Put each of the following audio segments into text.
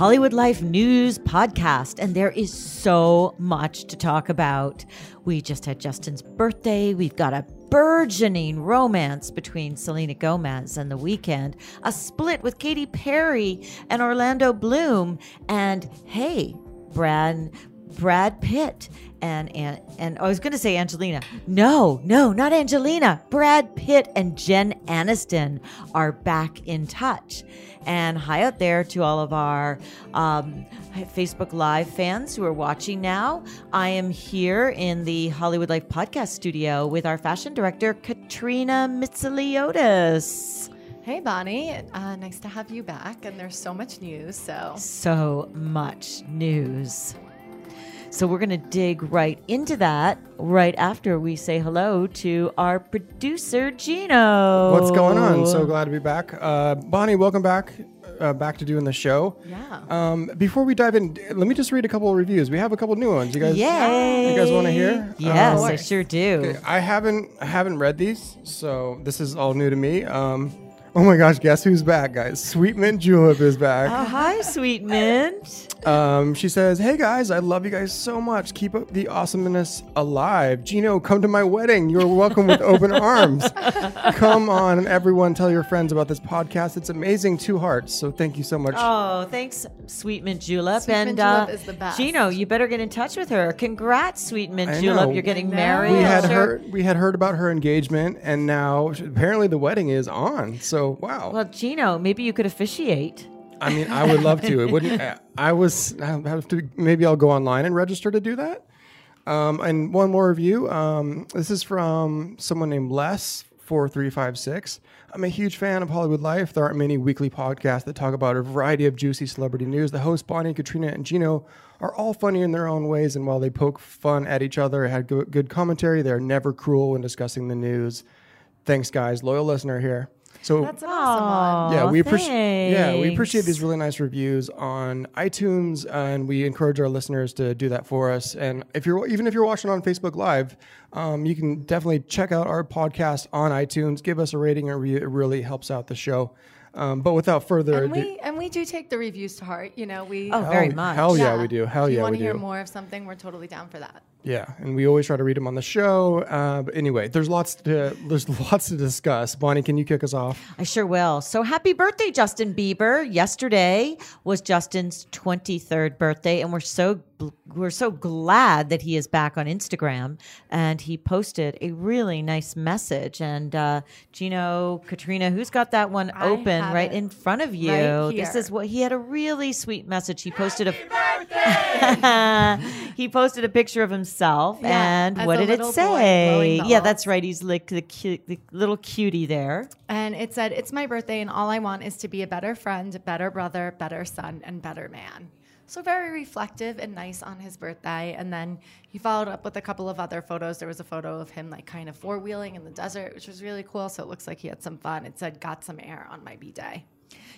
Hollywood Life News podcast, and there is so much to talk about. We just had Justin's birthday. We've got a burgeoning romance between Selena Gomez and The Weeknd, a split with Katy Perry and Orlando Bloom, and hey, Brad Brad Pitt and and and I was going to say Angelina. No, no, not Angelina. Brad Pitt and Jen Aniston are back in touch. And hi out there to all of our um, Facebook Live fans who are watching now. I am here in the Hollywood Life podcast studio with our fashion director Katrina Mitsiliotis. Hey, Bonnie. Uh, nice to have you back. And there's so much news. So, So much news. So we're going to dig right into that right after we say hello to our producer Gino. What's going on? So glad to be back. Uh, Bonnie, welcome back. Uh, back to doing the show. Yeah. Um, before we dive in, let me just read a couple of reviews. We have a couple new ones. You guys, Yay! you guys want to hear? Yes, Um, I sure do. I haven't I haven't read these, so this is all new to me. Um, oh my gosh, guess who's back, guys? Sweet Mint Julep is back. Oh, hi, sweet mint. Um, she says, "Hey guys, I love you guys so much. Keep up the awesomeness alive. Gino, come to my wedding. You're welcome with open arms. Come on, everyone, tell your friends about this podcast. It's amazing. Two hearts. So thank you so much. Oh, thanks, Sweet Mint Julep. Sweet and Mint uh, is the best. Gino, you better get in touch with her. Congrats, Sweet Mint I Julep. know. You're getting married. we had Sure. heard we had heard about her engagement, and now apparently the wedding is on. So wow. Well, Gino, maybe you could officiate. I mean, I would love to. It wouldn't. I was. I have to. Maybe I'll go online and register to do that. Um, and one more review. Um, this is from someone named Les four three five six. I'm a huge fan of Hollywood Life. There aren't many weekly podcasts that talk about a variety of juicy celebrity news. The hosts Bonnie, Katrina, and Gino are all funny in their own ways, and while they poke fun at each other, had good, good commentary. They're never cruel when discussing the news. Thanks, guys. Loyal listener here. So that's an awesome one. yeah, we appreciate. Yeah, we appreciate these really nice reviews on iTunes, and we encourage our listeners to do that for us. And if you're even if you're watching on Facebook Live, um, you can definitely check out our podcast on iTunes. Give us a rating and review; it really helps out the show. Um, but without further And ado, we and we do take the reviews to heart. You know, we. Oh, very much. hell yeah, we do. Hell yeah. if you want to hear more of something, we're totally down for that. Yeah, and we always try to read them on the show. Uh, but anyway, there's lots to there's lots to discuss. Bonnie, can you kick us off? I sure will. So happy birthday, Justin Bieber. Yesterday was Justin's 23rd birthday, and we're so we're so glad that he is back on Instagram. And he posted a really nice message. And uh, Gino, Katrina, who's got that one I open right in front of you? right this is what he had a really sweet message. He posted a he posted a picture of himself, Yeah, and what did it say? Yeah, that's right. He's like the cute, the little cutie there. And it said, "It's my birthday, and all I want is to be a better friend, better brother, better son, and better man." So very reflective and nice on his birthday. And then he followed up with a couple of other photos. There was a photo of him like kind of four wheeling in the desert, which was really cool. So it looks like he had some fun. It said, "Got some air on my b day."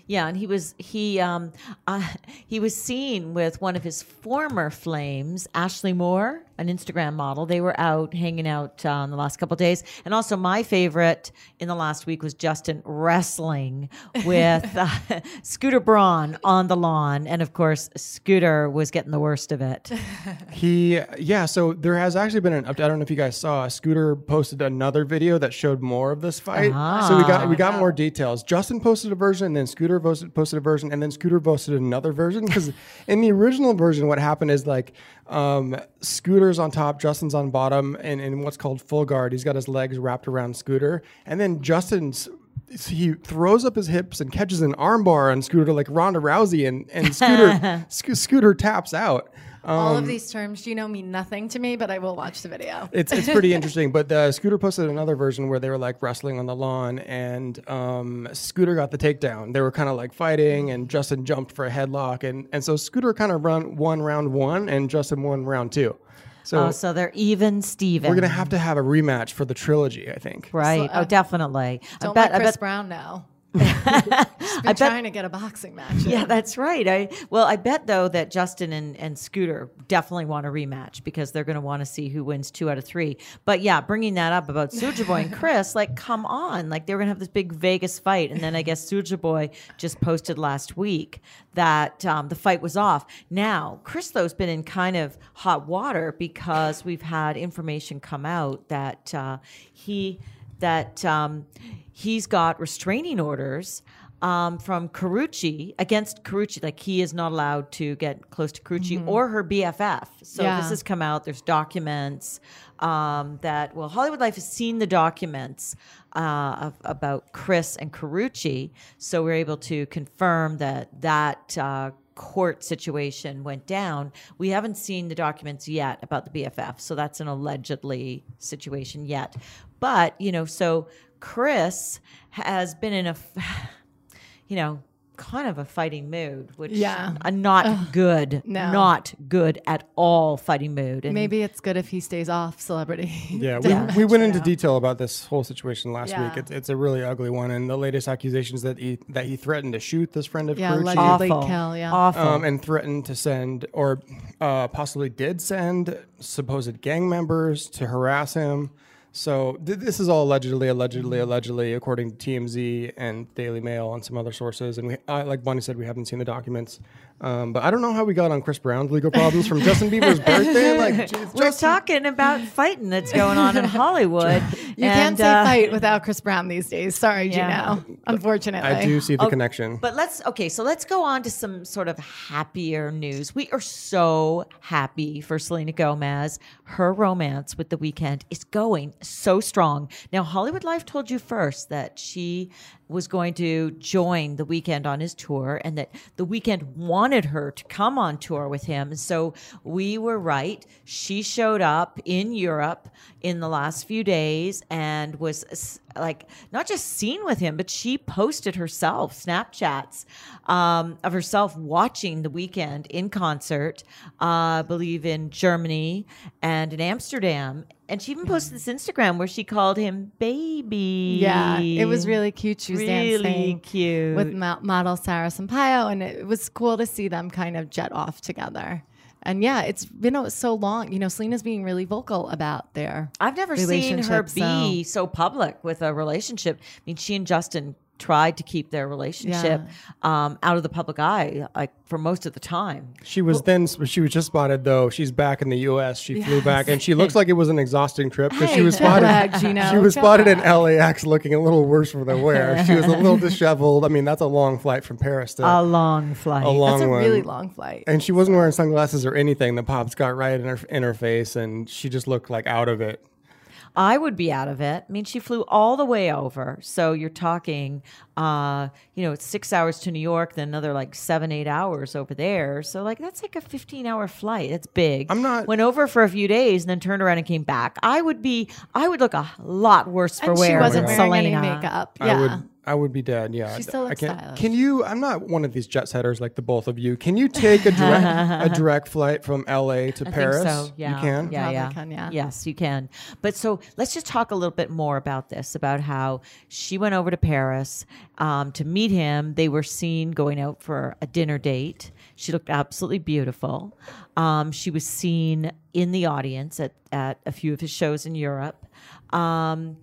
Yeah, and he was he um uh, he was seen with one of his former flames, Ashley Moore, an Instagram model. They were out hanging out uh, in the last couple of days, and also my favorite in the last week was Justin wrestling with uh, Scooter Braun on the lawn, and of course Scooter was getting the worst of it. He, yeah. So there has actually been an update. I don't know if you guys saw. Scooter posted another video that showed more of this fight. So we got we got more details. Justin posted a version, and then Scooter posted, posted a version, and then Scooter posted another version. Because in the original version, what happened is like um, Scooter's on top, Justin's on bottom, and in what's called full guard, he's got his legs wrapped around Scooter, and then Justin's he throws up his hips and catches an armbar on Scooter like Ronda Rousey, and and Scooter Sco- Scooter taps out. All Um, of these terms, you know, mean nothing to me, but I will watch the video. It's it's pretty interesting. But uh, Scooter posted another version where they were like wrestling on the lawn, and um, Scooter got the takedown. They were kind of like fighting, and Justin jumped for a headlock, and and so Scooter kind of run won round one, and Justin won round two. So Oh, so they're even, Steven. we're gonna have to have a rematch for the trilogy, I think. Right. oh, uh, definitely. I Don't bet. let I Chris bet. Brown know. He's been bet- trying to get a boxing match. Yeah, that's right. I well, I bet though that Justin and, and Scooter definitely want a rematch because they're going to want to see who wins two out of three. But yeah, bringing that up about Soulja Boy and Chris, like, come on, like they were going to have this big Vegas fight, and then I guess Soulja Boy just posted last week that um, the fight was off. Now Chris though's been in kind of hot water because we've had information come out that uh, he that um, he's got restraining orders um, from Karrueche against Karrueche. Like he is not allowed to get close to Karrueche or her BFF. So Yeah. this has come out. There's documents um, that well, Hollywood Life has seen the documents uh, of, about Chris and Karrueche. So we're able to confirm that that. Uh, court situation went down we haven't seen the documents yet about the bff so that's an allegedly situation yet but you know so chris has been in a, you know kind of a fighting mood which Yeah. a not good no. not good at all fighting mood and Maybe it's good if he stays off celebrity. Yeah, we, Yeah. we went into detail about this whole situation last Yeah. week. It's, it's a really ugly one, and the latest accusations that he that he threatened to shoot this friend of Yeah, Karrueche, allegedly. awful kill, yeah. awful um, and threatened to send or uh, possibly did send supposed gang members to harass him. So th- this is all allegedly, allegedly, allegedly, according to TMZ and Daily Mail and some other sources. And we, uh, like Bonnie said, we haven't seen the documents. Um, but I don't know how we got on Chris Brown's legal problems from Justin Bieber's birthday. Like, geez, we're Justin- talking about fighting that's going on in hollywood You can't And, say uh, fight without Chris Brown these days. Sorry, Yeah. Gino. Unfortunately. I do see the connection. But let's okay, so let's go on to some sort of happier news. We are so happy for Selena Gomez. Her romance with the Weeknd is going so strong. Now, Hollywood Life told you first that she was going to join the Weeknd on his tour and that the Weeknd wanted her to come on tour with him. And so we were right. She showed up in Europe in the last few days and was like not just seen with him, but she posted herself Snapchats um, of herself watching the Weeknd in concert, uh, I believe in Germany and in Amsterdam. And she even posted this Instagram where she called him baby. Yeah, it was really cute. She was Really dancing cute. with model Sara Sampaio, and it was cool to see them kind of jet off together. And yeah, it's been oh, so long. You know, Selena's being really vocal about their. I've never seen her be so public with a relationship. I mean, she and Justin tried to keep their relationship um, out of the public eye, like for most of the time. She was then she was just spotted though. She's back in the U.S. She flew back, and she looks like it was an exhausting trip because she was spotted. lag, Gino, she was jet spotted in. LAX looking a little worse for the wear. She was a little disheveled. I mean, that's a long flight from Paris to A long flight. a long That's a one. really long flight. And she wasn't wearing sunglasses or anything. The pops got right in her in her face, and she just looked like out of it. I would be out of it. I mean, she flew all the way over. So you're talking, uh, you know, it's six hours to New York, then another like seven, eight hours over there. So like that's like a 15 hour flight. That's big. I'm not- went over for a few days and then turned around and came back. I would be, I would look a lot worse for and she wasn't than wearing Selena. any makeup. I Yeah. would I would be dead. Yeah, She still I can't. stylish. Can you? I'm not one of these jet setters like the both of you. Can you take a direct a direct flight from L.A. to I Paris? think so. Yeah. you can. Yeah, Probably yeah. can, yeah. Yes, you can. But so let's just talk a little bit more about this about how she went over to Paris um, to meet him. They were seen going out for a dinner date. She looked absolutely beautiful. Um, she was seen in the audience at, at a few of his shows in Europe. Um,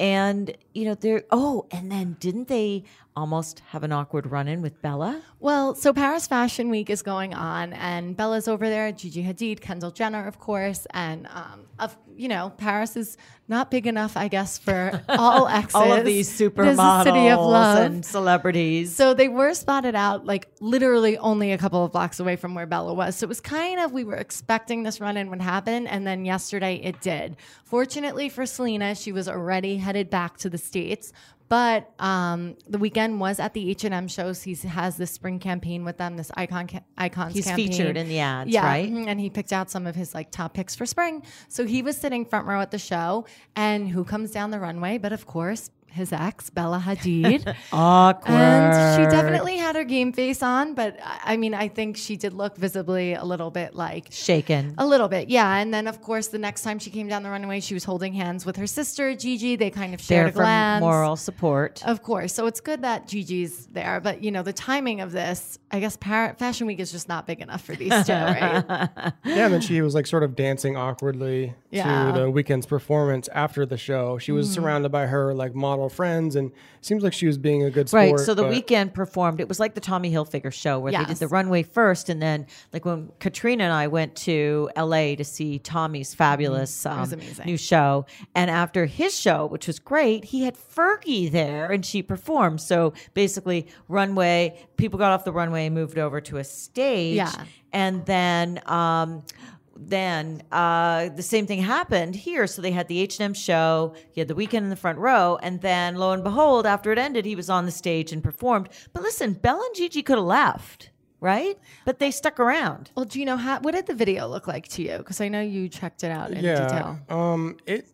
and, you know, they're, oh, and then didn't they almost have an awkward run in with Bella? Well, so Paris Fashion Week is going on, and Bella's over there. Gigi Hadid, Kendall Jenner, of course, and um, of you know, Paris is not big enough, I guess, for all exes. All of these supermodels city of love. and celebrities. So they were spotted out like literally only a couple of blocks away from where Bella was. So it was kind of we were expecting this run in would happen, and then yesterday it did. Fortunately for Selena, she was already headed back to the states. But um, the Weeknd was at the H and M shows. He has this spring campaign with them, this icon ca- icons. He's campaign. featured in the ads, yeah, right? mhm, And he picked out some of his like top picks for spring. So he was sitting front row at the show, and who comes down the runway? But of course, his ex, Bella Hadid. Awkward. And she definitely had her game face on, but I I mean, I think she did look visibly a little bit like shaken. a little bit, yeah. And then, of course, the next time she came down the runway, she was holding hands with her sister Gigi. They kind of shared There a for glance. moral support. Of course. So it's good that Gigi's there. But, you know, the timing of this, I guess Par- Fashion Week is just not big enough for these two, right? Yeah, and then she was like sort of dancing awkwardly Yeah. To the Weeknd's performance after the show. She was mm. surrounded by her like model friends, and seems like she was being a good sport. Right. So the but- Weeknd performed. It was like the Tommy Hilfiger show where they did the runway first, and then like when Katrina and I went to L.A. to see Tommy's fabulous Mm-hmm. um, new show, and after his show, which was great, he had Fergie there and she performed. So basically, runway people got off the runway and moved over to a stage, Yeah. and then. Um, then uh, the same thing happened here. So they had the H and M show. He had the Weeknd in the front row, and then lo and behold, after it ended, he was on the stage and performed. But listen, Bella and Gigi could have left, right? But they stuck around. well, do you know how, what did the video look like to you? Because I know you checked it out in detail. Um, it.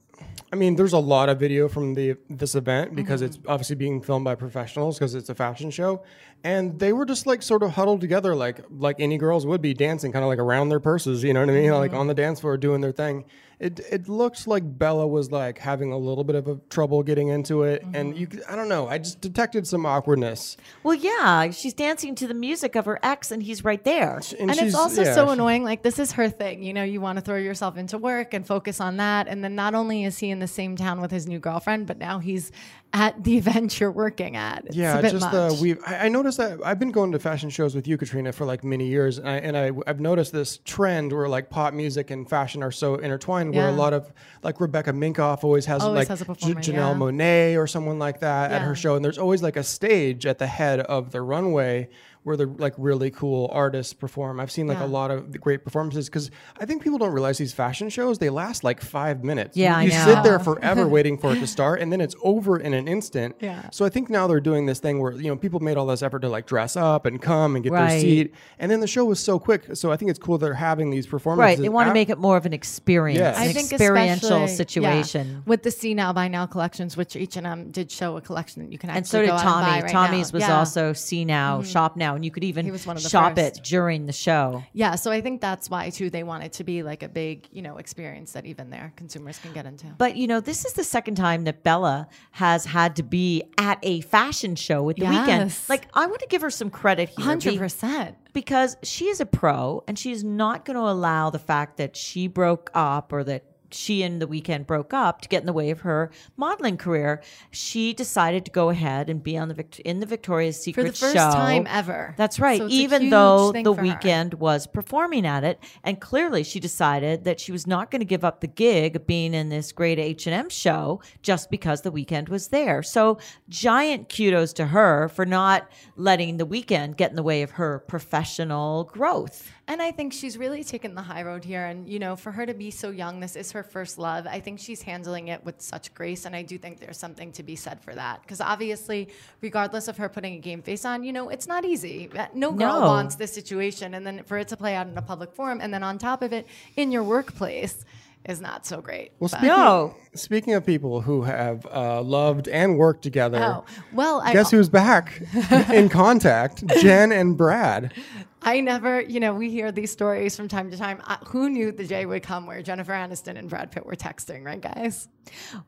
I mean, there's a lot of video from the this event because mm-hmm. it's obviously being filmed by professionals because it's a fashion show, and they were just like sort of huddled together like like any girls would be dancing, kind of like around their purses, you know what I mean? Like mm-hmm. on the dance floor doing their thing. It it looks like Bella was like having a little bit of a trouble getting into it, and mm-hmm. you I don't know. I just detected some awkwardness. Well, yeah, she's dancing to the music of her ex, and he's right there. And, she's- it's also yeah, so she- annoying. Like this is her thing. You know, you want to throw yourself into work and focus on that. And then not only is he in the same town with his new girlfriend, but now he's at the event you're working at. It's Yeah, just uh, the we. I, I noticed that I've been going to fashion shows with you, Katrina, for like many years, and, I, and I, I've noticed this trend where like pop music and fashion are so intertwined. Where a lot of like Rebecca Minkoff always has Always like has a J- performer, Janelle yeah. Monáe or someone like that at her show, and there's always like a stage at the head of the runway where the like really cool artists perform. I've seen like Yeah. a lot of great performances because I think people don't realize these fashion shows they last like five minutes. Yeah, I you know. sit there forever waiting for it to start, and then it's over in an instant. Yeah. So I think now they're doing this thing where you know people made all this effort to like dress up and come and get Right. their seat, and then the show was so quick. So I think it's cool they're having these performances. Right. They want to make it more of an experience, Yes. an I think experiential especially- yeah, situation. with the See Now Buy Now collections, which H and M did show a collection that you can actually And so did go Tommy. buy right Tommy's now. was Yeah. Mm-hmm. also see now, shop now, and you could even He was one of the shop first. it during the show. Yeah, so I think that's why too they want it to be like a big, you know, experience that even their consumers can get into. But you know, this is the second time that Bella has had to be at a fashion show with the Weeknd. Like, I want to give her some credit here. Hundred be- percent. because she is a pro and she's not going to allow the fact that she broke up or that she and the Weeknd broke up to get in the way of her modeling career. She decided to go ahead and be on the Vict- in the Victoria's Secret For the first show. time ever. That's right. So Even though the for her. Weeknd was performing at it, and clearly she decided that she was not going to give up the gig of being in this great H and M show just because the Weeknd was there. So giant kudos to her for not letting the Weeknd get in the way of her professional growth. And I think she's really taken the high road here. And, you know, for her to be so young, this is her first love. I think she's handling it with such grace. And I do think there's something to be said for that. Because obviously, regardless of her putting a game face on, you know, it's not easy. Uh, No girl No. wants this situation. And then for it to play out in a public forum and then on top of it, in your workplace is not so great. Well, speaking, No. speaking of people who have uh, loved and worked together, Oh, well, I, guess who's back in contact? Jen and Brad. I never, you know, we hear these stories from time to time. I, who knew the day would come where Jennifer Aniston and Brad Pitt were texting, right, guys?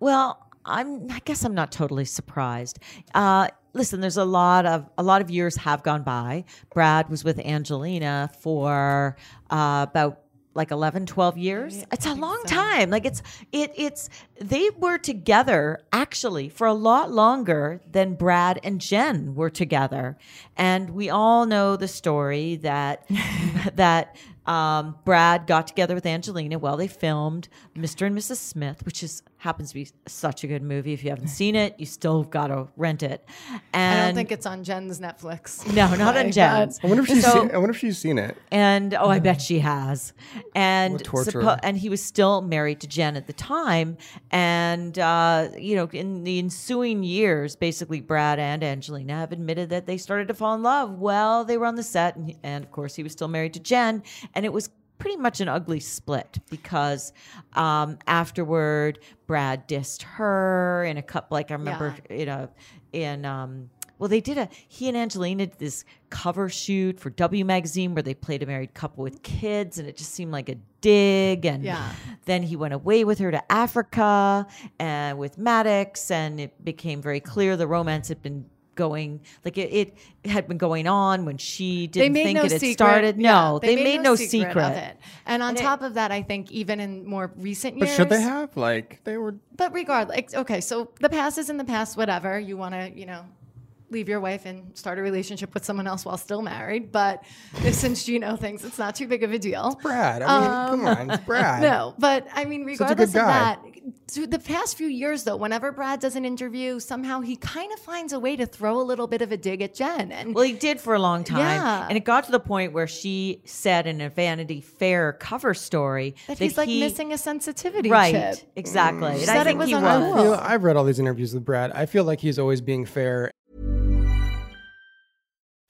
Well, I'm. I guess I'm not totally surprised. Uh, listen, there's a lot of a lot of years have gone by. Brad was with Angelina for uh, about like 11 12 years? It's a long time. Like it's it it's they were together actually for a lot longer than brad and jen were together. And we all know the story that that um, Brad got together with Angelina while they filmed Mr. and Mrs. Smith, which is happens to be such a good movie. If you haven't seen it, you still got to rent it. And I don't think it's on Jen's Netflix. no, not on Jen's. I wonder if she's. So- seen, I wonder if she's seen it. and oh, I bet she has. And torture. suppo- and he was still married to Jen at the time. And uh, you know, in the ensuing years, basically, Brad and Angelina have admitted that they started to fall in love while they were on the set, and, and of course, he was still married to Jen, and it was. Pretty much an ugly split because um, afterward, Brad dissed her in a couple. Like I remember in a in um, well, they did a he and Angelina did this cover shoot for W magazine where they played a married couple with kids, and it just seemed like a dig. And Yeah. then he went away with her to Africa and with Maddox, and it became very clear the romance had been going like it, it had been going on when she didn't think no it had secret. started. yeah, No, they, made, no secret. of it. And on And it- top of that, I think even in more recent But years, should they have? Like they were. But regardless, like, okay, so the past is in the past. Whatever you want to, you know, leave your wife and start a relationship with someone else while still married. But since Gino thinks it's not too big of a deal, Brad. I mean, come on, it's Brad. Um, no, but I mean, regardless of that, through the past few years, though, whenever Brad does an interview, somehow he kind of finds a way to throw a little bit of a dig at Jen. And Well, he did for a long time. Yeah. And it got to the point where she said in a Vanity Fair cover story that that he's like he- missing a sensitivity Right. chip. Exactly. And said I it was he uncool. was. I feel, I've read all these interviews with Brad. I feel like he's always being fair.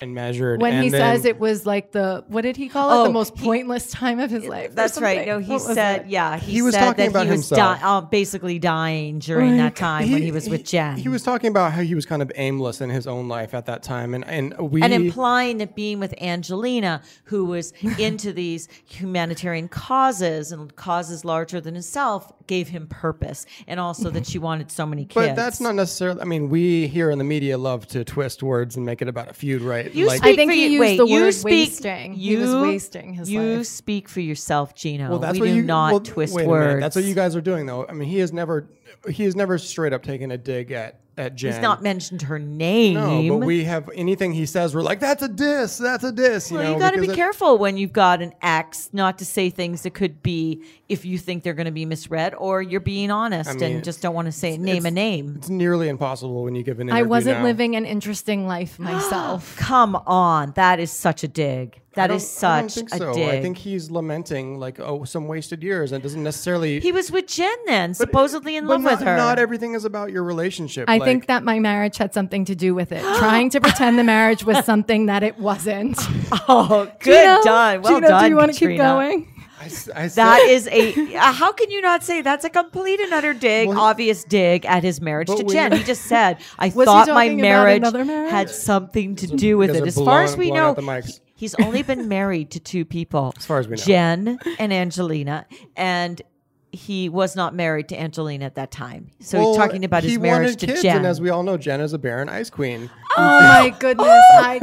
And measured. When and he then- says it was like the what did he call it? Oh, the most he- pointless time of his life. That's right. No, he What said, yeah, he, He was said talking that about he was himself. di- uh, basically dying during that time when he was with Jen. He was talking about how he was kind of aimless in his own life at that time, and and we and implying that being with Angelina, who was into these humanitarian causes and causes larger than himself, gave him purpose, and also that she wanted so many kids. But that's not necessarily. I mean, we here in the media love to twist words and make it about a feud, right? You Like, speak I think for he you- used wait, the you word speak, wasting. He You, was wasting his you life. speak for yourself, Gino. well, that's we what do you not well, twist wait a minute. words. That's what you guys are doing, though. I mean, he has never, he has never straight up taken a dig at at Jen. He's not mentioned her name. No, but we have anything he says, we're like, that's a diss. That's a diss. You well, know, you got to be it- careful when you've got an ex not to say things that could be if you think they're going to be misread or you're being honest mean, and just don't want to say name a name. It's nearly impossible when you give an I wasn't now. living an interesting life myself. Come on, that is such a dig. I That I don't such think a so. dig. I think he's lamenting like oh some wasted years and doesn't necessarily. he was with Jen then, supposedly in but love not, with her. Not everything is about your relationship. I like- think that my marriage had something to do with it. Trying to pretend the marriage was something that it wasn't. oh, good Gino, done. Well Gino, done. Do you want to keep going? I, s- I said- That is a. uh, how can you not say that's a complete and utter dig, Well, obvious dig at his marriage to Jen? He just said, "I thought my marriage, marriage? had something to do with it." are As far as we know, out the mics. He's only been married to two people. As far as we know. Jen and Angelina, and he was not married to Angelina at that time. So Well, he's talking about his marriage wanted to kids, Jen. and as we all know, Jen is a barren ice queen. Oh my goodness! I,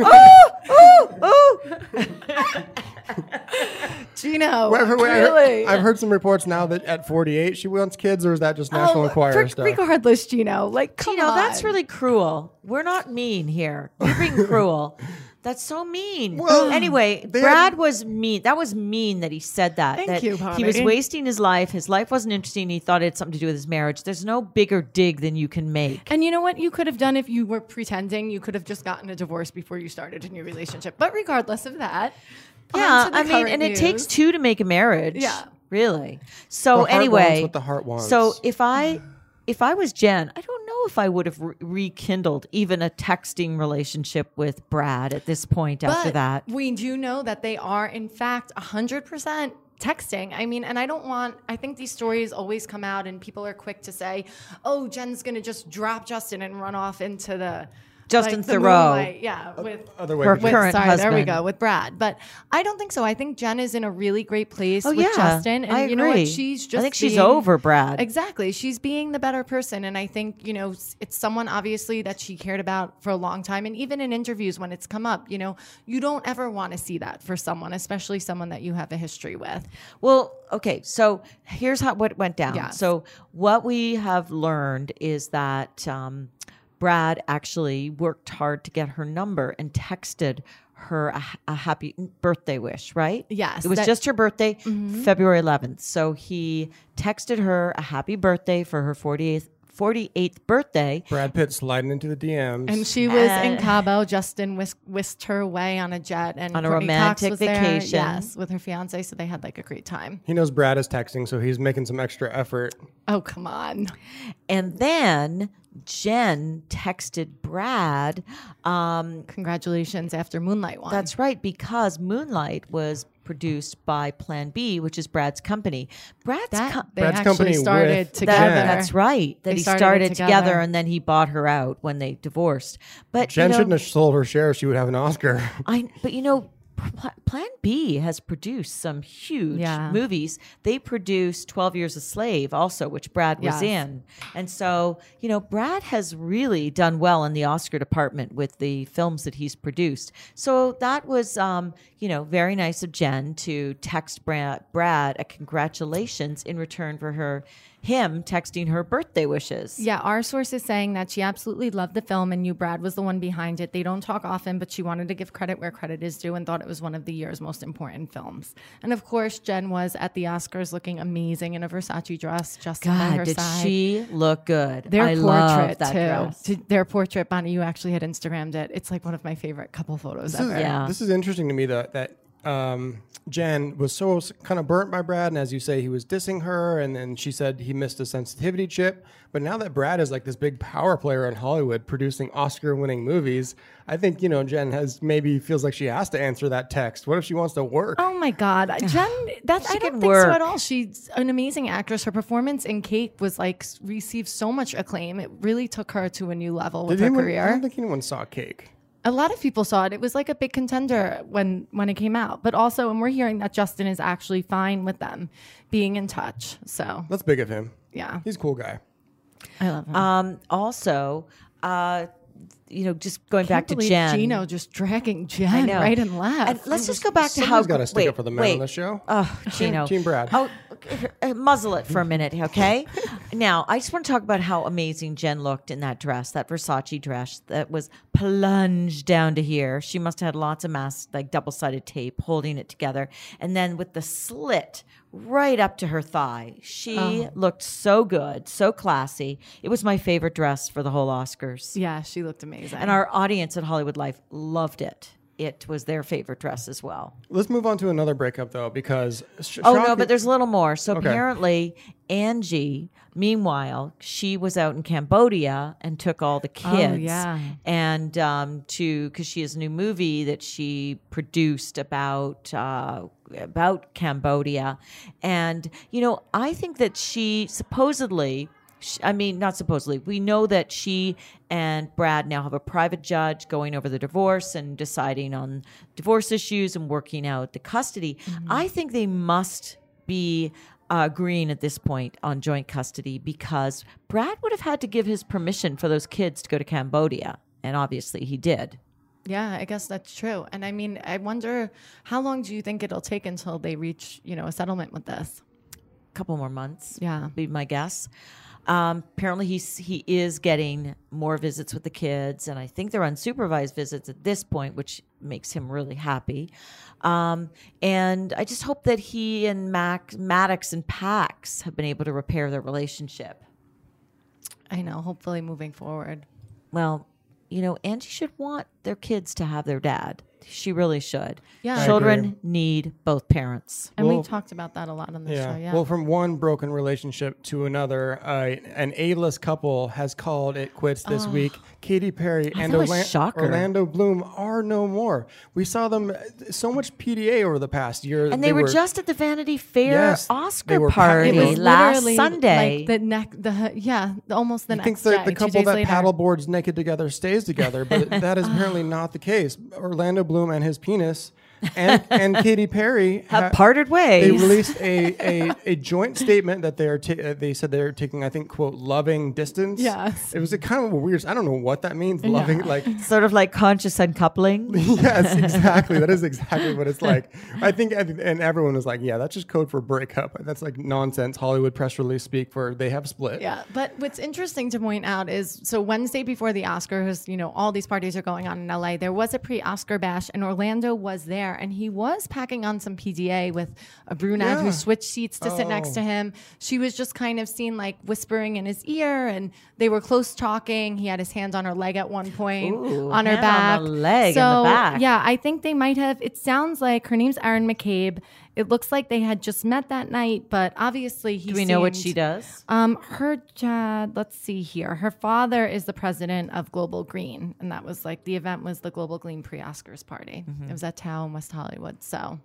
Gino, Well, I've heard- really? I've heard some reports now that at 48 she wants kids, or is that just oh, National Oh, Enquirer for- stuff? Regardless, Gino, like come Gino, that's really cruel. We're not mean here. You're being cruel. That's so mean. Well, anyway, Brad was mean. That was mean that he said that. Thank that you, He was wasting his life. His life wasn't interesting. He thought it had something to do with his marriage. There's no bigger dig than you can make. And you know what you could have done if you were pretending? You could have just gotten a divorce before you started a new relationship. But regardless of that, Yeah, on to the I mean, current and it takes two to make a marriage. Yeah. really. So The heart anyway, wants what the heart wants. So if I if I was Jen, I don't know if I would have re- rekindled even a texting relationship with Brad at this point after that. we do know that they are, in fact, 100% texting. I mean, and I don't want, I think these stories always come out and people are quick to say, oh, Jen's going to just drop Justin and run off into the Justin like the Theroux. Yeah, with Other way. Her Virginia. current sorry, there we go with Brad. But I don't think so. I think Jen is in a really great place Oh with yeah, Justin, and I you know what? She's just I think she's over Brad. Exactly, she's being the better person, and I think you know it's someone obviously that she cared about for a long time, and even in interviews when it's come up, you know, you don't ever want to see that for someone, especially someone that you have a history with. Well, okay, so here's how what went down. Yes. So what we have learned is that um, Brad actually worked hard to get her number and texted her a, a happy birthday wish, right? Yes, It was that- just her birthday, mm-hmm. February 11th. So he texted her a happy birthday for her 48th 48th birthday. Brad Pitt sliding into the DMs. And she was in And- Cabo. Justin whisk- whisked her away on a jet, and On a Courteney Cox romantic was there, vacation. yes, with her fiance. So they had like a great time. he knows Brad is texting, so he's making some extra effort. Oh come on! And then Jen texted Brad um, Congratulations after Moonlight won. That's right, because Moonlight was produced by Plan B, which is Brad's company. Brad's that co- they Brad's company started together. Jen. that's right. That They he started started, together. together. and then he bought her out when they divorced. But Jen you know, shouldn't have sold her share. She would have an Oscar. I but you know Pl- Plan B has produced some huge Yeah. movies. They produced 12 Years a Slave also, which Brad was Yes. in. And so, you know, Brad has really done well in the Oscar department with the films that he's produced. So that was, um, you know, very nice of Jen to text Brad, Brad a congratulations in return for her him texting her birthday wishes. Yeah, our source is saying that she absolutely loved the film and knew Brad was the one behind it. They don't talk often, but she wanted to give credit where credit is due and thought it was one of the year's most important films. And of course, Jen was at the Oscars looking amazing in a Versace dress, just by her God, did side. she look good? Their I portrait love that too. dress. To- Their portrait, Bonnie, you actually had Instagrammed it. It's like one of my favorite couple photos This is, ever. Yeah. this is interesting to me that that um, Jen was so kind of burnt by Brad, and as you say, he was dissing her, and then she said he missed a sensitivity chip. But now that Brad is like this big power player in Hollywood, producing Oscar-winning movies, I think you know Jen has maybe feels like she has to answer that text. What if she wants to work? Oh my God, Jen! that's I She don't can think so at all. She's an amazing actress. Her performance in Cake was like received so much acclaim. It really took her to a new level with Did her anyone, I don't think anyone saw Cake. A lot of people saw it. It was like a big contender when when it came out. But also, and we're hearing that Justin is actually fine with them being in touch. So That's big of him. yeah, He's a cool guy. I love him. Um, also, uh, you know, just going back to Jen. Gino just dragging Jen right and left. And let's just go back to how Somebody's gotta stick wait, up for the man wait. on this show. Oh, Gino, Team Brad. Oh, Uh, muzzle it for a minute, okay? now, I just want to talk about how amazing Jen looked in that dress, that Versace dress that was plunged down to here. She must have had lots of mass, like double sided tape, holding it together, and then with the slit right up to her thigh. She oh. looked so good, so classy. It was my favorite dress for the whole Oscars. yeah, she looked amazing. And our audience at Hollywood Life loved it. It was their favorite dress as well. Let's move on to another breakup though, because sh- Oh no, shocking- but there's a little more. So Okay. apparently, Angie, meanwhile, she was out in Cambodia and took all the kids. Oh, yeah. And um, to because she has a new movie that she produced about uh, about Cambodia, and you know, I think that she supposedly. Sh- I mean, not supposedly. We know that she and Brad now have a private judge going over the divorce and deciding on divorce issues and working out the custody. I think they must be uh, agreeing at this point on joint custody because Brad would have had to give his permission for those kids to go to Cambodia. And obviously he did. Yeah, I guess that's true. And I mean, I wonder how long do you think it'll take until they reach, you know, a settlement with this? A couple more months. Yeah. Be my guess. Um, apparently he's he is getting more visits with the kids, and I think they're unsupervised visits at this point, which makes him really happy. Um, and I just hope that he and Mac Maddox and Pax have been able to repair their relationship. I know, hopefully moving forward. Well, you know, Angie should want their kids to have their dad. She really should. Yeah. I Children need both parents. And Well- we talked about that a lot on the show. Yeah. Well, from one broken relationship to another, uh, an A-list couple has called it quits this week. Katy Perry and that was Orla- shocker. Orlando Bloom are no more. We saw them uh, so much PDA over the past year. And they, were, just at the Vanity Fair Yes, they Oscar were pa- party it was last literally Sunday. Like the neck, the yeah, the, almost the I think next the, day. the two couple days that later. paddleboards naked together stays together, but that is apparently not the case. Orlando Bloom and his penis and and Katy Perry Have ha- parted ways. They released a, a, a joint statement that they are ta- uh, they said they're taking I think quote loving distance. Yes. it was a kind of a weird. I don't know what that means. Loving like sort of like conscious uncoupling. yes, exactly. That is exactly what it's like. I think, and and everyone was like, yeah, that's just code for breakup. That's like nonsense. Hollywood press release speak for they have split. Yeah, but what's interesting to point out is so Wednesday before the Oscars, you know, all these parties are going on in LA. There was a pre-Oscar bash, and Orlando was there, and he was packing on some PDA with a brunette Yeah. who switched seats to sit next Oh. to him. She was just kind of seen like whispering in his ear, and they were close talking. He had his hands on her leg at one point, Ooh, on her back, on leg So the back. yeah, I think they might have. It sounds like her name's Erin McCabe. It looks like they had just met that night, but obviously he. Do we know what she does? um, her dad, let's see here. Her father is the president of Global Green, and that was like the event was the Global Green pre-Oscars party. It was at Tao in West Hollywood. So,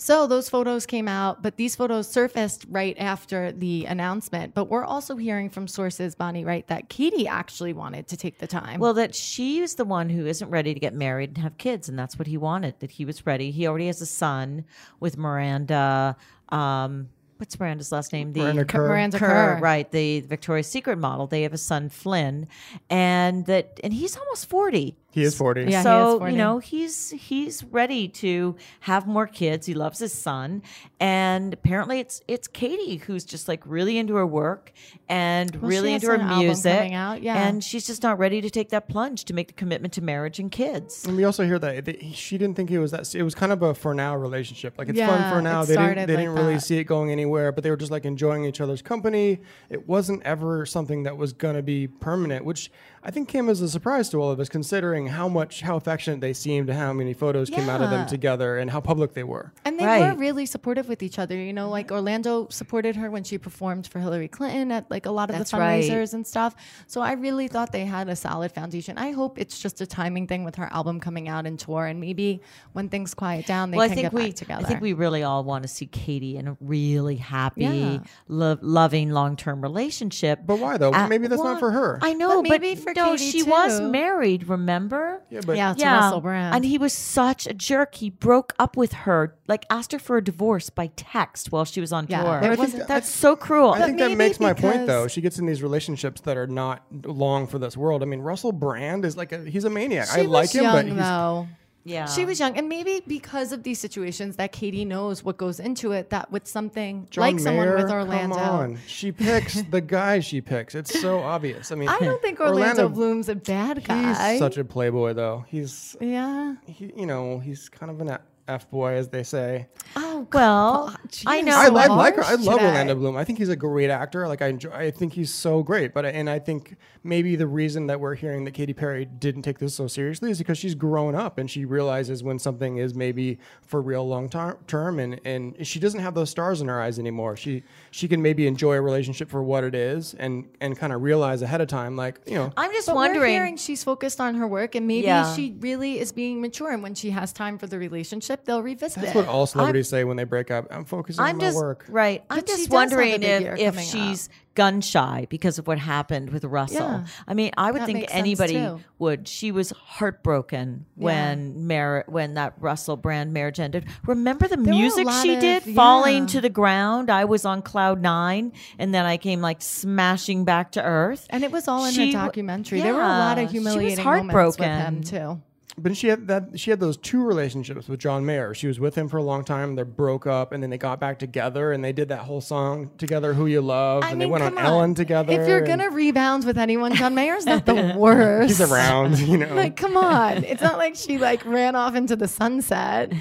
so those photos came out, but these photos surfaced right after the announcement. But we're also hearing from sources, Bonnie, right, that Katy actually wanted to take the time. Well, that she's the one who isn't ready to get married and have kids, and that's what he wanted. That he was ready. He already has a son with Miranda. Um, what's Miranda's last name? The Miranda Kerr. Miranda Kerr, Kerr. right? The Victoria's Secret model. They have a son, Flynn, and that, and he's almost forty. He is forty. Yeah, he is so 40. you know he's he's ready to have more kids. He loves his son, and apparently it's it's Katy who's just like really into her work and Well, really into her an album music. coming out, yeah. and she's just not ready to take that plunge to make the commitment to marriage and kids. And we also hear that that he- she didn't think it was that. It was kind of a for now relationship. Like it's fun for now. They didn't. They like didn't really that. see it going anywhere, but they were just like enjoying each other's company. It wasn't ever something that was going to be permanent, which I think came as a surprise to all of us, considering how much how affectionate they seemed, and how many photos came out of them together, and how public they were. And they Right. were really supportive with each other. You know, like Orlando supported her when she performed for Hillary Clinton at like a lot of That's the right. fundraisers and stuff. So I really thought they had a solid foundation. I hope it's just a timing thing with her album coming out and tour, and maybe when things quiet down, they well, I can think get we back together. I think we really all want to see Katy in a really happy, Yeah. lo- loving long term relationship. But why though? Uh, Maybe that's well, not for her. I know, But but, maybe for no, Katy, she was married. Remember? yeah, but yeah, to Russell Brand. And he was such a jerk. He broke up with her, like asked her for a divorce by text while she was on Yeah, tour. there I think wasn't- That's so cruel. I think that makes my point, though. She gets in these relationships that are not long for this world. I mean, Russell Brand is like a he's a maniac. she I like was him, young, but he's though. Yeah, She was young, and maybe because of these situations that Katy knows what goes into it, that with something John like someone with Orlando, Come on. She picks the guy she picks. It's so obvious. I mean, I don't think Orlando, Bloom's a bad guy. He's such a playboy, though. He's, yeah. he, you know, he's kind of an f boy, as they say. Oh, oh well, God, I know. I, I like her. I love today. Orlando Bloom. I think he's a great actor. Like I enjoy. I think he's so great. But and I think maybe the reason that we're hearing that Katy Perry didn't take this so seriously is because she's grown up and she realizes when something is maybe for real long ter- term and and she doesn't have those stars in her eyes anymore. She she can maybe enjoy a relationship for what it is and and kind of realize ahead of time like you know I'm just But we're wondering. hearing she's focused on her work, and maybe Yeah. she really is being mature. And when she has time for the relationship, they'll revisit that's it. what all celebrities say when they break up. I'm focusing I'm on just my work. right. I'm just does have a wondering if, if coming she's gun shy because of what happened with Russell. Yeah. I mean, I would That think anybody would. She was heartbroken when mar- when that Russell Brand marriage ended. Remember the were a music she of- did, falling to the ground. I was on cloud nine, and then I came like smashing back to earth. And it was all in She her w- documentary. there were a lot yeah, of she was humiliating moments with him too. But she had that. She had those two relationships with John Mayer. She was with him for a long time. They broke up, and then they got back together, and they did that whole song together, "Who You Love," I and mean, they went on come Ellen together. If you're and gonna rebound with anyone, John Mayer's not the worst. he's around, you know. Like, come on! It's not like she like ran off into the sunset.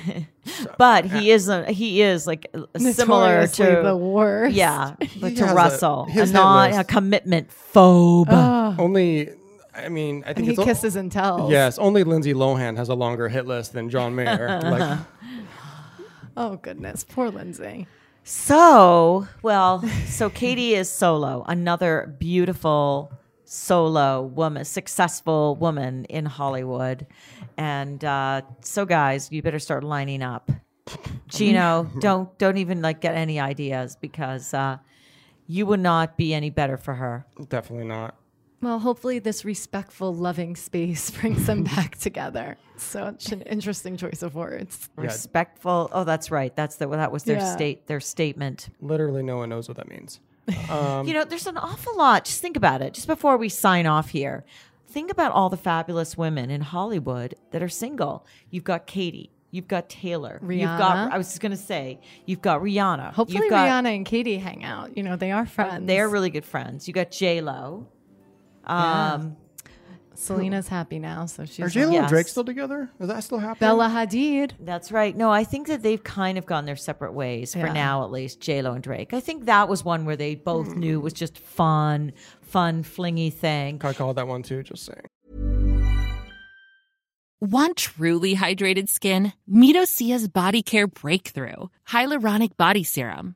But he is a he is like uh, similar to the worst. Yeah, but He to has a- Russell, a, his hit list. a commitment phobe. Oh. Only, I mean, I think And he it's o- kisses and tells. Yes, only Lindsay Lohan has a longer hit list than John Mayer. like, Oh goodness, poor Lindsay. So, well, so Katy is solo, another beautiful solo woman, successful woman in Hollywood. And uh, so, guys, you better start lining up. Gino, don't don't even like get any ideas because uh, you would not be any better for her. definitely not. Well, hopefully this respectful, loving space brings them back together. Such an interesting choice of words. Respectful. Oh, that's right. That's the that was their Yeah. state their statement. Literally, no one knows what that means. Um, you know, there's an awful lot. Just think about it. Just before we sign off here, think about all the fabulous women in Hollywood that are single. You've got Katy. You've got Taylor. You've got. I was just gonna say. You've got Rihanna. Hopefully you've got, Rihanna and Katy hang out. You know, they are friends. They're really good friends. You got J Lo. Um, Selena's happy now, so she's Are J Lo Yes. and Drake still together? Is that still happening? Bella Hadid. That's right. No, I think that they've kind of gone their separate ways for now, at least. J Lo and Drake. I think that was one where they both knew was just fun, fun, flingy thing. I called that one too. Just saying. Want truly hydrated skin? Meet Osea's Body Care Breakthrough Hyaluronic Body Serum.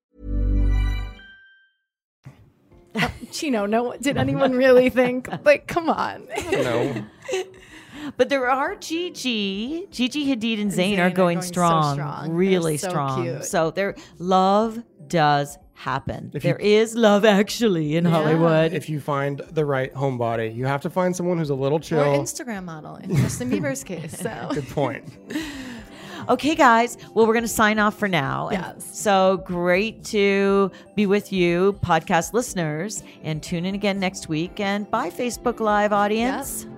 Chino, no, did anyone really think? Like, come on. No. But there are Gigi, Gigi Hadid and Zayn, Zayn are are going, going so strong, strong. Really so strong. cute. So there, love does happen. If There you- is love actually in Hollywood. if you find the right homebody, you have to find someone who's a little Or chill. Instagram model in Justin Bieber's case. So Good point. Okay, guys. Well, we're going to sign off for now. And Yes. So great to be with you, podcast listeners, and tune in again next week. And bye, Facebook Live audience. Yes.